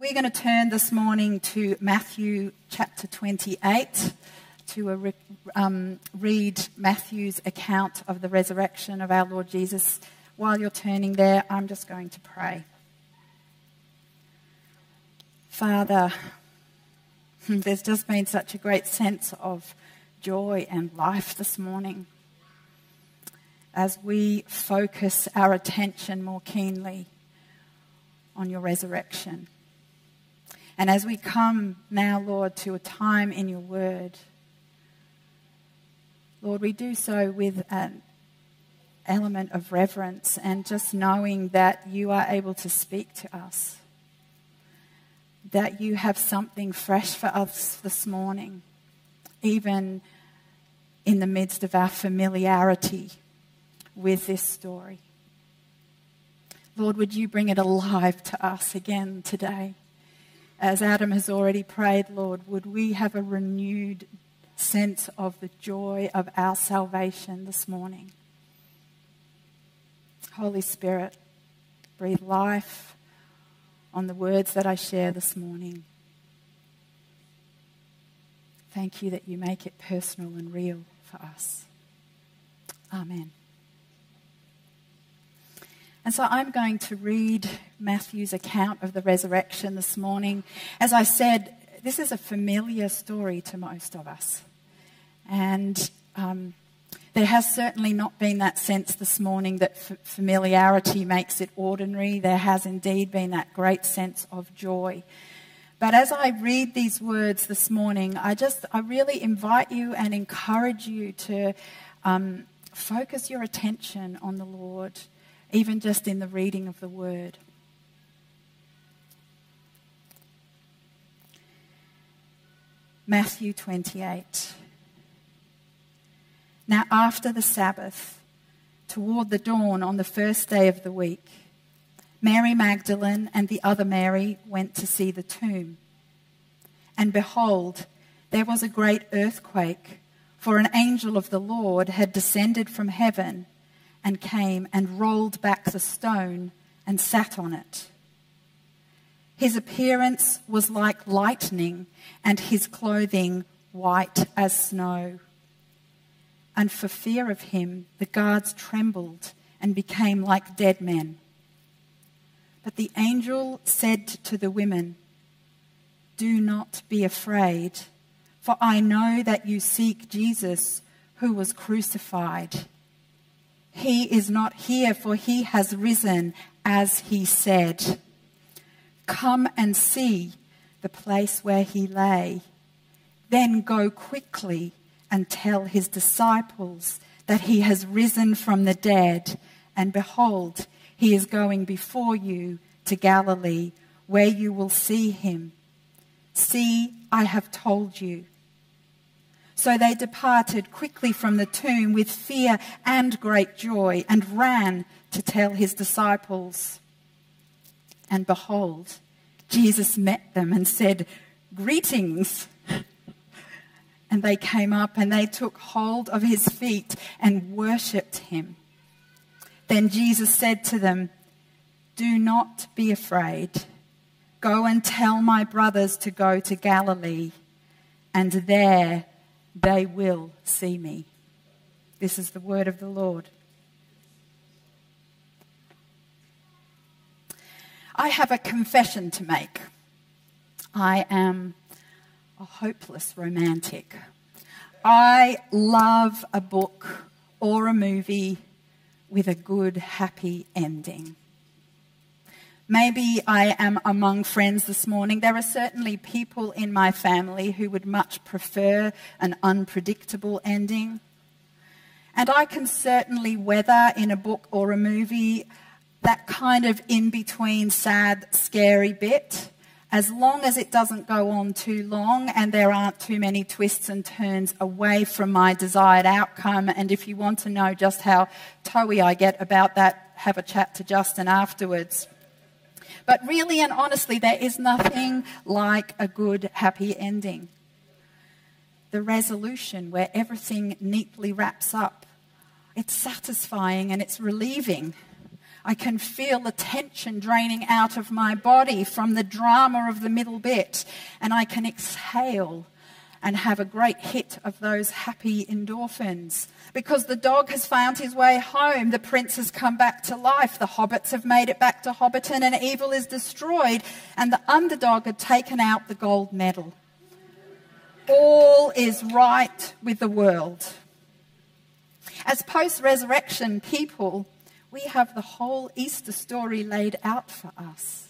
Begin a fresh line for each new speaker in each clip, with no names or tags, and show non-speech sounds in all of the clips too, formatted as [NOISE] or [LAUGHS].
We're going to turn this morning to Matthew chapter 28 to um, read Matthew's account of the resurrection of our Lord Jesus. While you're turning there, I'm just going to pray. Father, [LAUGHS] there's just been such a great sense of joy and life this morning as we focus our attention more keenly on your resurrection. And as we come now, Lord, to a time in your word, Lord, we do so with an element of reverence and just knowing that you are able to speak to us, that you have something fresh for us this morning, even in the midst of our familiarity with this story. Lord, would you bring it alive to us again today? As Adam has already prayed, Lord, would we have a renewed sense of the joy of our salvation this morning? Holy Spirit, breathe life on the words that I share this morning. Thank you that you make it personal and real for us. Amen. And so I'm going to read Matthew's account of the resurrection this morning. As I said, this is a familiar story to most of us. And um, there has certainly not been that sense this morning that familiarity makes it ordinary. There has indeed been that great sense of joy. But as I read these words this morning, I just, I really invite you and encourage you to um, focus your attention on the Lord even just in the reading of the word. Matthew 28. Now, after the Sabbath, toward the dawn on the first day of the week, Mary Magdalene and the other Mary went to see the tomb. And behold, there was a great earthquake, for an angel of the Lord had descended from heaven and came and rolled back the stone and sat on it. His appearance was like lightning, and his clothing white as snow. And for fear of him, the guards trembled and became like dead men. But the angel said to the women, Do not be afraid, for I know that you seek Jesus who was crucified. He is not here, for he has risen as he said. Come and see the place where he lay. Then go quickly and tell his disciples that he has risen from the dead. And behold, he is going before you to Galilee, where you will see him. See, I have told you. So they departed quickly from the tomb with fear and great joy and ran to tell his disciples. And behold, Jesus met them and said, Greetings. [LAUGHS] And they came up and they took hold of his feet and worshipped him. Then Jesus said to them, Do not be afraid. Go and tell my brothers to go to Galilee, and there they will see me. This is the word of the Lord. I have a confession to make. I am a hopeless romantic. I love a book or a movie with a good, happy ending. Maybe I am among friends this morning. There are certainly people in my family who would much prefer an unpredictable ending. And I can certainly weather in a book or a movie that kind of in between sad, scary bit, as long as it doesn't go on too long and there aren't too many twists and turns away from my desired outcome. And if you want to know just how toey I get about that, have a chat to Justin afterwards. But really and honestly, there is nothing like a good, happy ending. The resolution where everything neatly wraps up. It's satisfying and it's relieving. I can feel the tension draining out of my body from the drama of the middle bit, and I can exhale and have a great hit of those happy endorphins. Because the dog has found his way home, the prince has come back to life, the hobbits have made it back to Hobbiton, and evil is destroyed, and the underdog had taken out the gold medal. All is right with the world. As post resurrection people, we have the whole Easter story laid out for us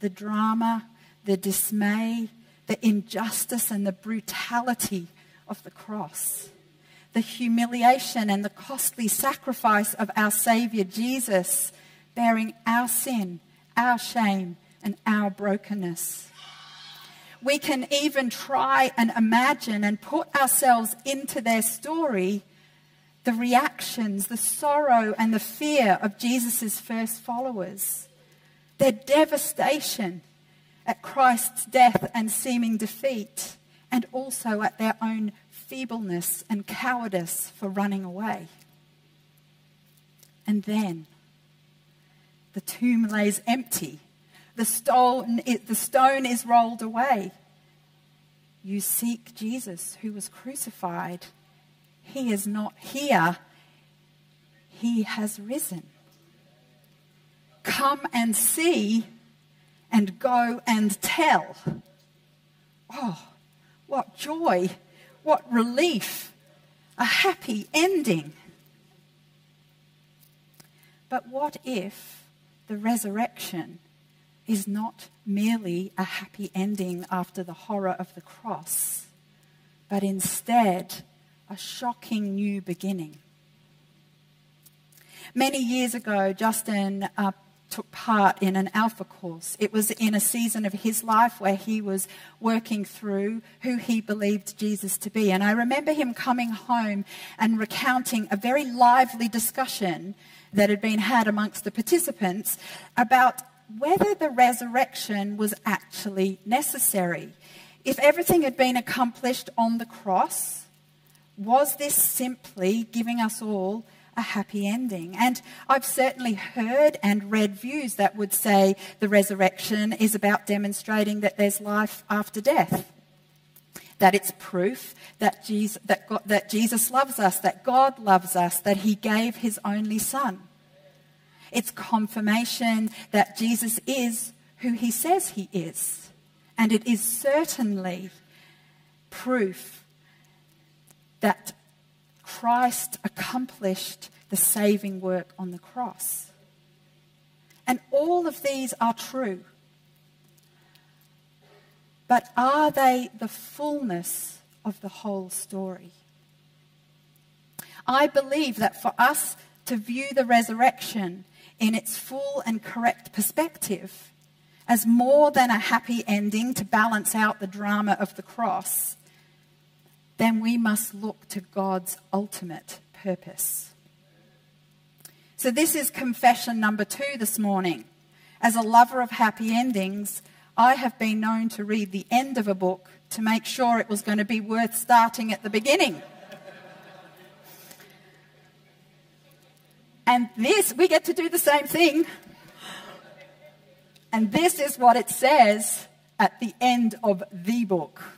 the drama, the dismay, the injustice, and the brutality of the cross, the humiliation and the costly sacrifice of our Saviour Jesus, bearing our sin, our shame, and our brokenness. We can even try and imagine and put ourselves into their story the reactions, the sorrow, and the fear of Jesus' first followers, their devastation at Christ's death and seeming defeat, and also at their own feebleness and cowardice for running away. And then the tomb lays empty, the stone, the stone is rolled away. You seek Jesus who was crucified he is not here, He has risen. Come and see and go and tell. Oh, what joy, what relief, a happy ending. But what if the resurrection is not merely a happy ending after the horror of the cross, but instead a shocking new beginning. Many years ago, Justin uh, took part in an Alpha course. It was in a season of his life where he was working through who he believed Jesus to be. And I remember him coming home and recounting a very lively discussion that had been had amongst the participants about whether the resurrection was actually necessary. If everything had been accomplished on the cross, was this simply giving us all a happy ending? And I've certainly heard and read views that would say the resurrection is about demonstrating that there's life after death. That it's proof that Jesus, that, God, that Jesus loves us, that God loves us, that He gave His only Son. It's confirmation that Jesus is who He says He is. And it is certainly proof that Christ accomplished the saving work on the cross. And all of these are true. But are they the fullness of the whole story? I believe that for us to view the resurrection in its full and correct perspective as more than a happy ending to balance out the drama of the cross, then we must look to God's ultimate purpose. So, this is confession number two this morning. As a lover of happy endings, I have been known to read the end of a book to make sure it was going to be worth starting at the beginning. And this, we get to do the same thing. And this is what it says at the end of the book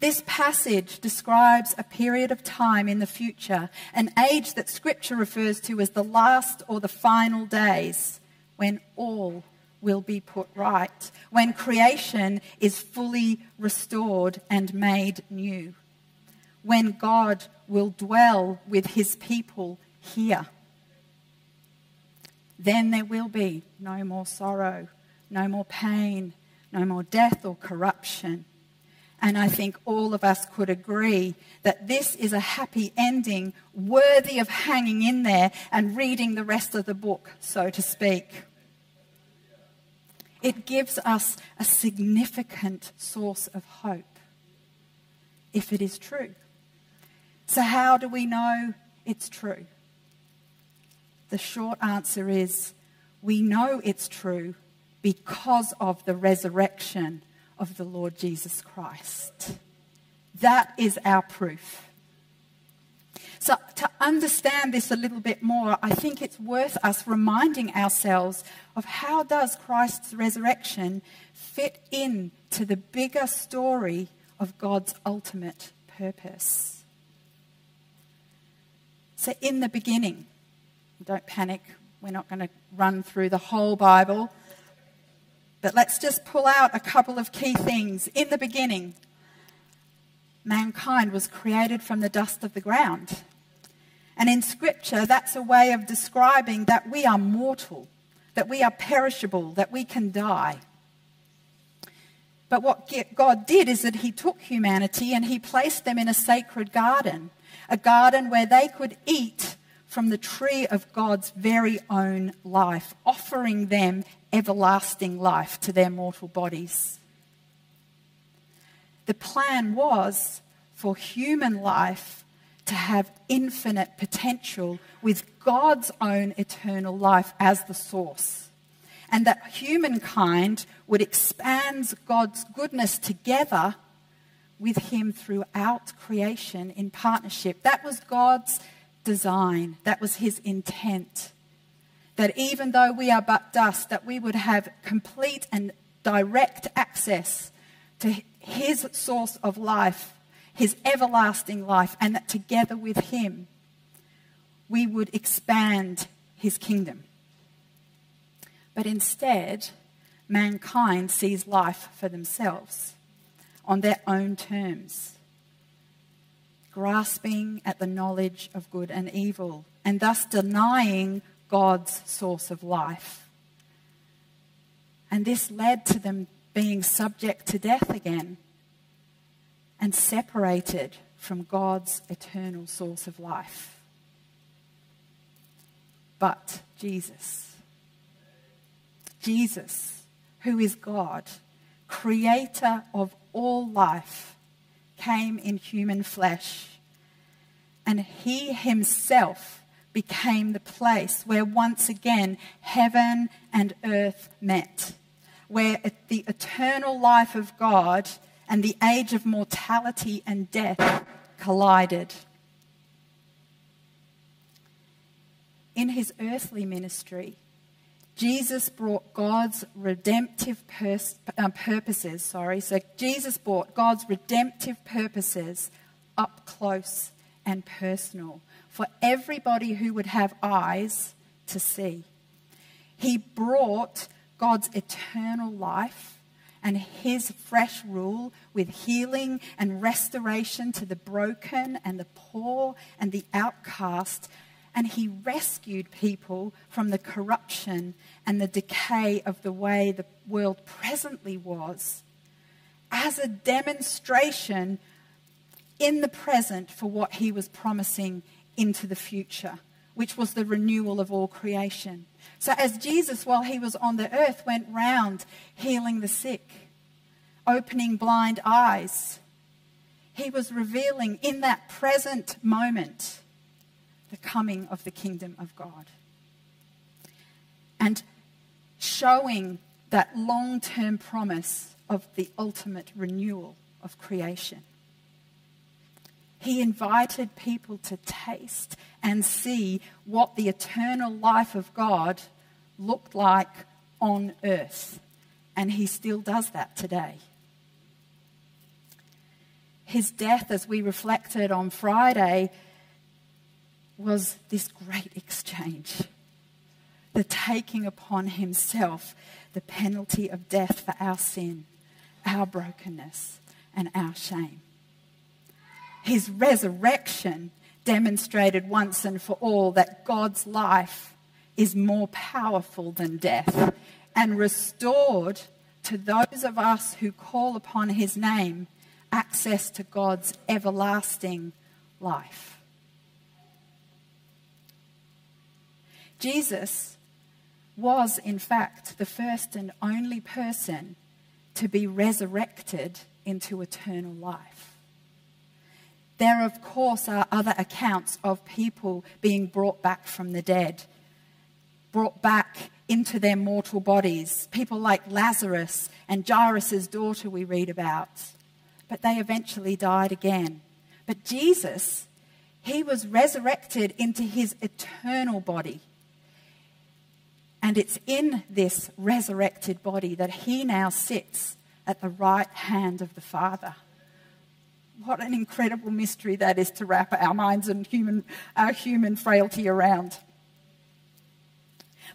This passage describes a period of time in the future, an age that Scripture refers to as the last or the final days, when all will be put right, when creation is fully restored and made new, when God will dwell with his people here. Then there will be no more sorrow, no more pain, no more death or corruption. And I think all of us could agree that this is a happy ending worthy of hanging in there and reading the rest of the book, so to speak. It gives us a significant source of hope if it is true. So, how do we know it's true? The short answer is we know it's true because of the resurrection of the Lord Jesus Christ. That is our proof. So, to understand this a little bit more, I think it's worth us reminding ourselves of how does Christ's resurrection fit in to the bigger story of God's ultimate purpose. So, in the beginning, don't panic, we're not going to run through the whole Bible. But let's just pull out a couple of key things. In the beginning, mankind was created from the dust of the ground. And in Scripture, that's a way of describing that we are mortal, that we are perishable, that we can die. But what God did is that He took humanity and He placed them in a sacred garden, a garden where they could eat from the tree of God's very own life, offering them everlasting life to their mortal bodies. The plan was for human life to have infinite potential with God's own eternal life as the source. And that humankind would expand God's goodness together with Him throughout creation in partnership. That was God's design. That was his intent. That even though we are but dust, that we would have complete and direct access to his source of life, his everlasting life, and that together with him, we would expand his kingdom. But instead, mankind sees life for themselves on their own terms grasping at the knowledge of good and evil, and thus denying God's source of life. And this led to them being subject to death again and separated from God's eternal source of life. But Jesus, Jesus, who is God, creator of all life, came in human flesh. And he himself became the place where once again heaven and earth met, where the eternal life of God and the age of mortality and death collided. In his earthly ministry, Jesus brought God's redemptive pers- uh, purposes, sorry. So Jesus brought God's redemptive purposes up close and personal for everybody who would have eyes to see. He brought God's eternal life and his fresh rule with healing and restoration to the broken and the poor and the outcast and he rescued people from the corruption and the decay of the way the world presently was as a demonstration in the present for what he was promising into the future, which was the renewal of all creation. So, as Jesus, while he was on the earth, went round healing the sick, opening blind eyes, he was revealing in that present moment the coming of the kingdom of God. And showing that long term promise of the ultimate renewal of creation. He invited people to taste and see what the eternal life of God looked like on earth. And he still does that today. his death, as we reflected on Friday, was this great exchange. The taking upon himself the penalty of death for our sin, our brokenness, and our shame. His resurrection demonstrated once and for all that God's life is more powerful than death and restored to those of us who call upon his name access to God's everlasting life. Jesus was, in fact, the first and only person to be resurrected into eternal life. There, of course, are other accounts of people being brought back from the dead, brought back into their mortal bodies. People like Lazarus and Jairus' daughter, we read about. But they eventually died again. But Jesus, he was resurrected into his eternal body. And it's in this resurrected body that he now sits at the right hand of the Father. What an incredible mystery that is to wrap our minds and human, our human frailty around.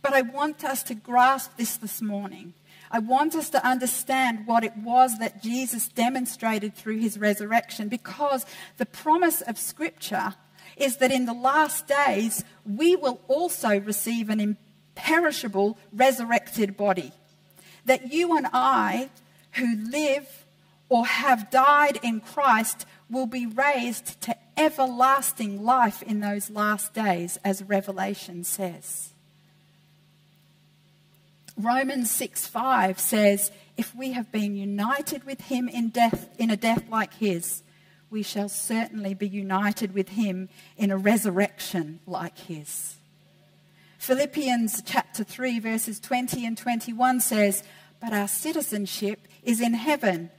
But I want us to grasp this this morning. I want us to understand what it was that Jesus demonstrated through his resurrection because the promise of Scripture is that in the last days we will also receive an imperishable resurrected body. That you and I, who live or have died in Christ will be raised to everlasting life in those last days, as Revelation says. Romans 6 5 says, If we have been united with him in death, in a death like his, we shall certainly be united with him in a resurrection like his. Philippians chapter 3, verses 20 and 21 says, But our citizenship is in heaven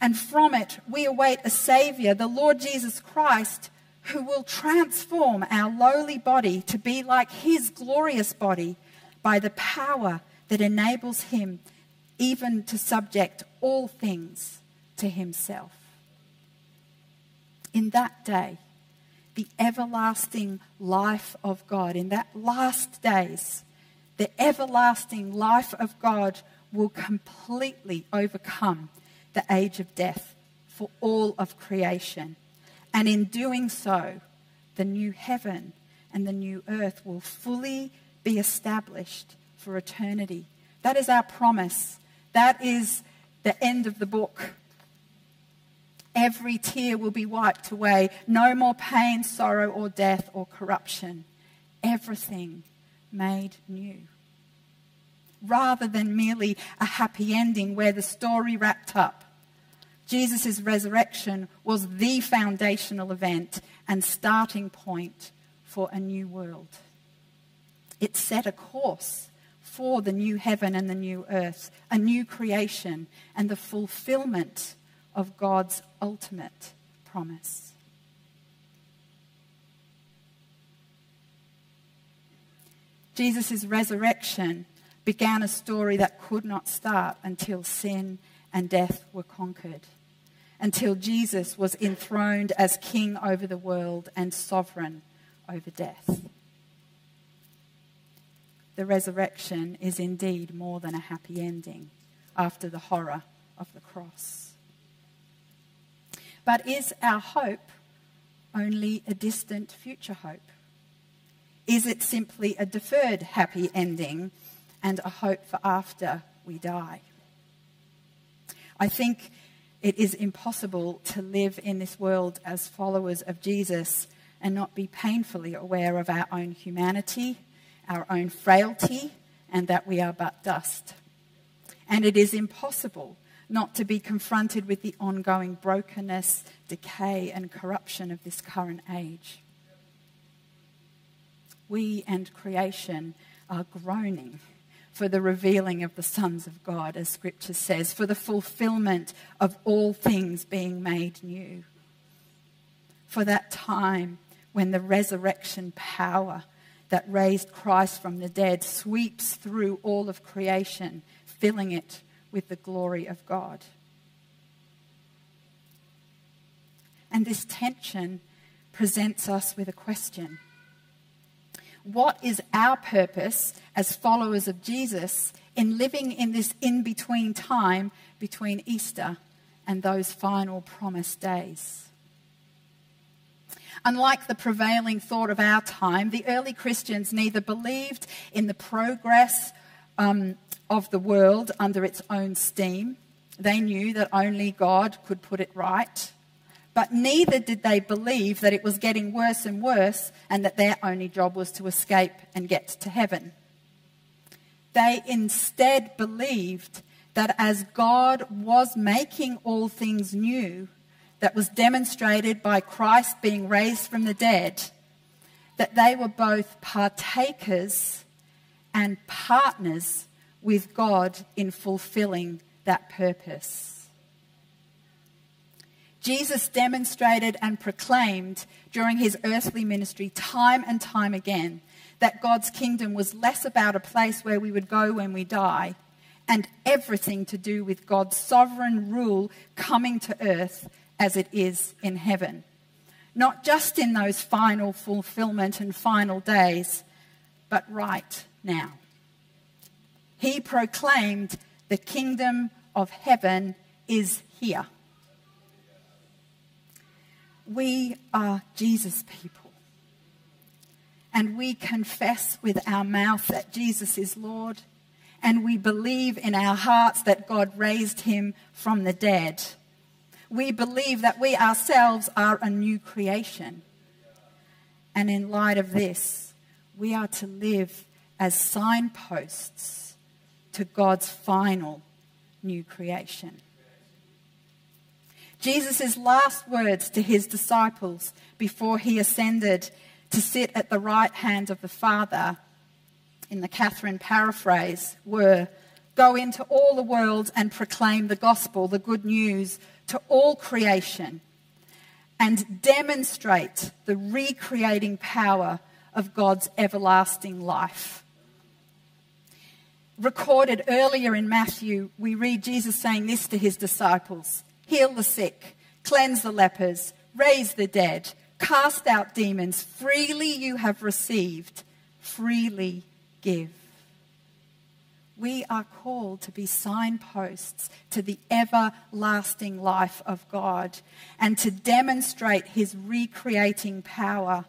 and from it we await a Saviour, the Lord Jesus Christ, who will transform our lowly body to be like His glorious body by the power that enables Him even to subject all things to Himself. In that day, the everlasting life of God, in that last days, the everlasting life of God will completely overcome the age of death for all of creation. And in doing so, the new heaven and the new earth will fully be established for eternity. That is our promise. That is the end of the book. Every tear will be wiped away. No more pain, sorrow, or death or corruption. Everything made new rather than merely a happy ending where the story wrapped up. Jesus' resurrection was the foundational event and starting point for a new world. It set a course for the new heaven and the new earth, a new creation, and the fulfillment of God's ultimate promise. Jesus' resurrection began a story that could not start until sin and death were conquered, until Jesus was enthroned as king over the world and sovereign over death. The resurrection is indeed more than a happy ending after the horror of the cross. But is our hope only a distant future hope? Is it simply a deferred happy ending and a hope for after we die. I think it is impossible to live in this world as followers of Jesus and not be painfully aware of our own humanity, our own frailty, and that we are but dust. And it is impossible not to be confronted with the ongoing brokenness, decay, and corruption of this current age. We and creation are groaning for the revealing of the sons of God, as Scripture says, for the fulfillment of all things being made new. For that time when the resurrection power that raised Christ from the dead sweeps through all of creation, filling it with the glory of God. And this tension presents us with a question What is our purpose as followers of Jesus in living in this in between time between Easter and those final promised days? Unlike the prevailing thought of our time, the early Christians neither believed in the progress um, of the world under its own steam. They knew that only God could put it right. But neither did they believe that it was getting worse and worse and that their only job was to escape and get to heaven. They instead believed that as God was making all things new, that was demonstrated by Christ being raised from the dead, that they were both partakers and partners with God in fulfilling that purpose. Jesus demonstrated and proclaimed during his earthly ministry time and time again that God's kingdom was less about a place where we would go when we die and everything to do with God's sovereign rule coming to earth as it is in heaven. Not just in those final fulfillment and final days, but right now. He proclaimed, The kingdom of heaven is here. We are Jesus people. And we confess with our mouth that Jesus is Lord. And we believe in our hearts that God raised him from the dead we believe that we ourselves are a new creation. And in light of this, we are to live as signposts to God's final new creation. Jesus' last words to his disciples before he ascended to sit at the right hand of the Father, in the Catherine paraphrase, were Go into all the world and proclaim the gospel, the good news to all creation and demonstrate the recreating power of God's everlasting life. Recorded earlier in Matthew, we read Jesus saying this to his disciples Heal the sick, cleanse the lepers, raise the dead, cast out demons. Freely you have received, freely give we are called to be signposts to the everlasting life of God and to demonstrate his recreating power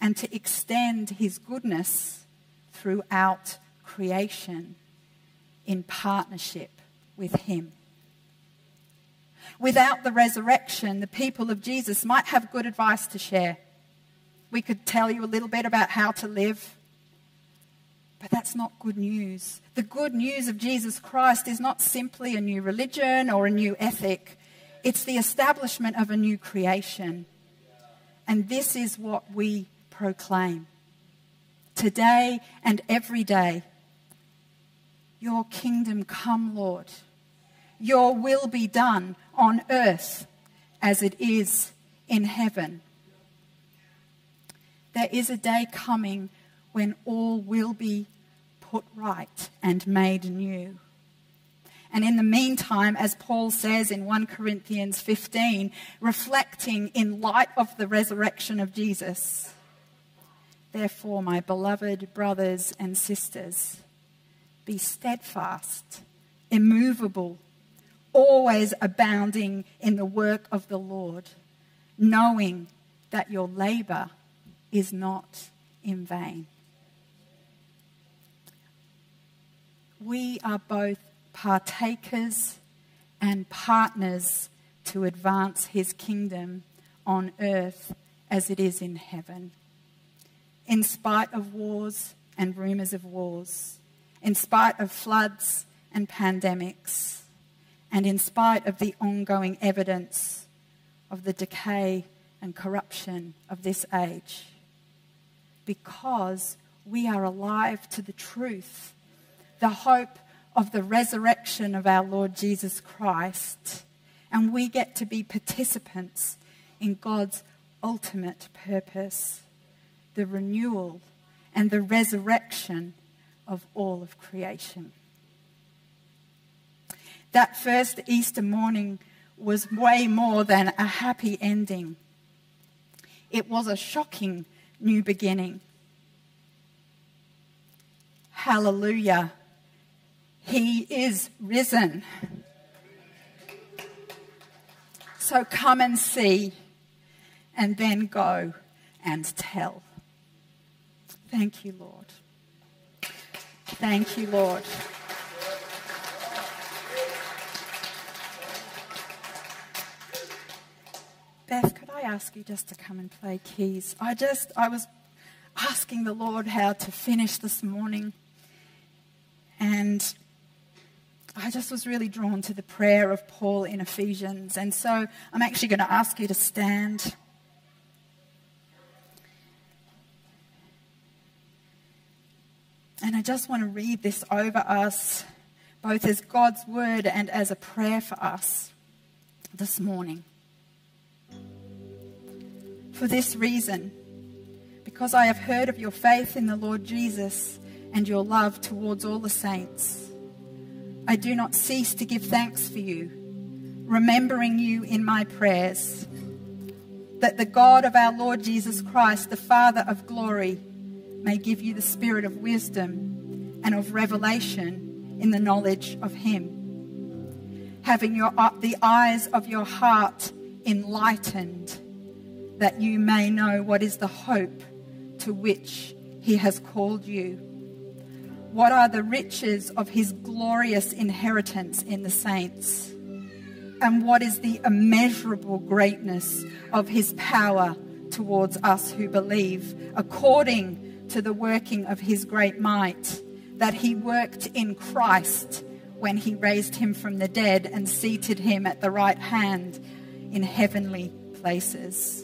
and to extend his goodness throughout creation in partnership with him. Without the resurrection, the people of Jesus might have good advice to share. We could tell you a little bit about how to live but that's not good news. The good news of Jesus Christ is not simply a new religion or a new ethic, it's the establishment of a new creation. And this is what we proclaim today and every day. Your kingdom come, Lord. Your will be done on earth as it is in heaven. There is a day coming when all will be put right and made new. And in the meantime, as Paul says in 1 Corinthians 15, reflecting in light of the resurrection of Jesus, therefore, my beloved brothers and sisters, be steadfast, immovable, always abounding in the work of the Lord, knowing that your labor is not in vain. we are both partakers and partners to advance his kingdom on earth as it is in heaven. In spite of wars and rumours of wars, in spite of floods and pandemics, and in spite of the ongoing evidence of the decay and corruption of this age, because we are alive to the truth the hope of the resurrection of our Lord Jesus Christ, and we get to be participants in God's ultimate purpose the renewal and the resurrection of all of creation. That first Easter morning, was way more than a happy ending. It was a shocking new beginning. Hallelujah. He is risen. So come and see, and then go and tell. Thank you, Lord. Thank you, Lord. Beth, could I ask you just to come and play keys? I just, I was asking the Lord how to finish this morning. And I just was really drawn to the prayer of Paul in Ephesians. And so I'm actually going to ask you to stand. And I just want to read this over us, both as God's word and as a prayer for us this morning. For this reason, because I have heard of your faith in the Lord Jesus and your love towards all the saints. I do not cease to give thanks for you, remembering you in my prayers, that the God of our Lord Jesus Christ, the Father of glory, may give you the spirit of wisdom and of revelation in the knowledge of him, having your, the eyes of your heart enlightened, that you may know what is the hope to which he has called you what are the riches of his glorious inheritance in the saints? And what is the immeasurable greatness of his power towards us who believe, according to the working of his great might, that he worked in Christ when he raised him from the dead and seated him at the right hand in heavenly places,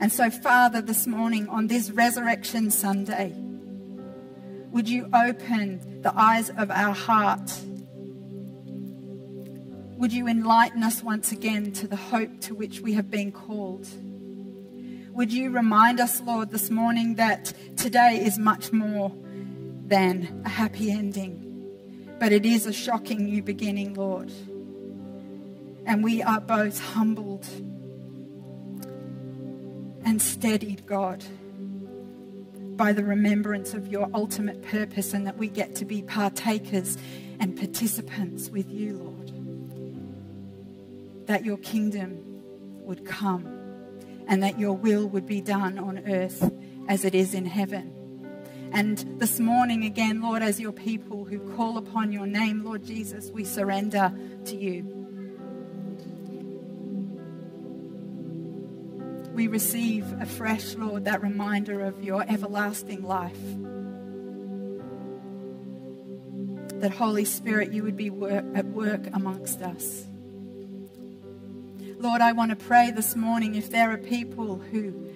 And so, Father, this morning on this Resurrection Sunday, would you open the eyes of our heart? Would you enlighten us once again to the hope to which we have been called? Would you remind us, Lord, this morning that today is much more than a happy ending, but it is a shocking new beginning, Lord. And we are both humbled and steadied, God by the remembrance of your ultimate purpose and that we get to be partakers and participants with you, Lord. That your kingdom would come and that your will would be done on earth as it is in heaven. And this morning, again, Lord, as your people who call upon your name, Lord Jesus, we surrender to you. We receive afresh, Lord, that reminder of your everlasting life. That, Holy Spirit, you would be work, at work amongst us. Lord, I want to pray this morning if there are people who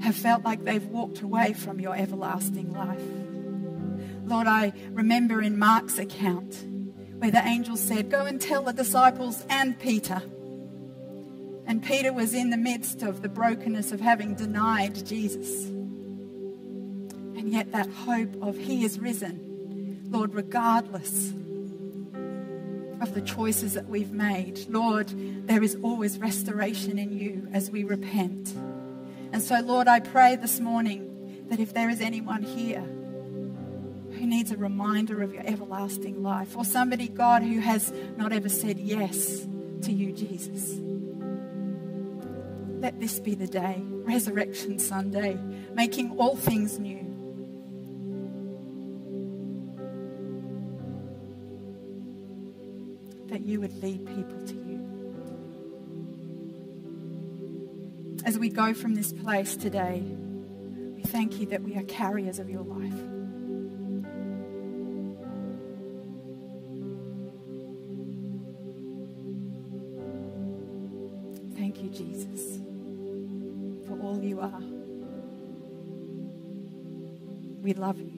have felt like they've walked away from your everlasting life. Lord, I remember in Mark's account where the angel said, Go and tell the disciples and Peter and Peter was in the midst of the brokenness of having denied Jesus. And yet, that hope of He is risen, Lord, regardless of the choices that we've made, Lord, there is always restoration in you as we repent. And so, Lord, I pray this morning that if there is anyone here who needs a reminder of your everlasting life, or somebody, God, who has not ever said yes to you, Jesus let this be the day, Resurrection Sunday, making all things new. That you would lead people to you. As we go from this place today, we thank you that we are carriers of your life. Love you.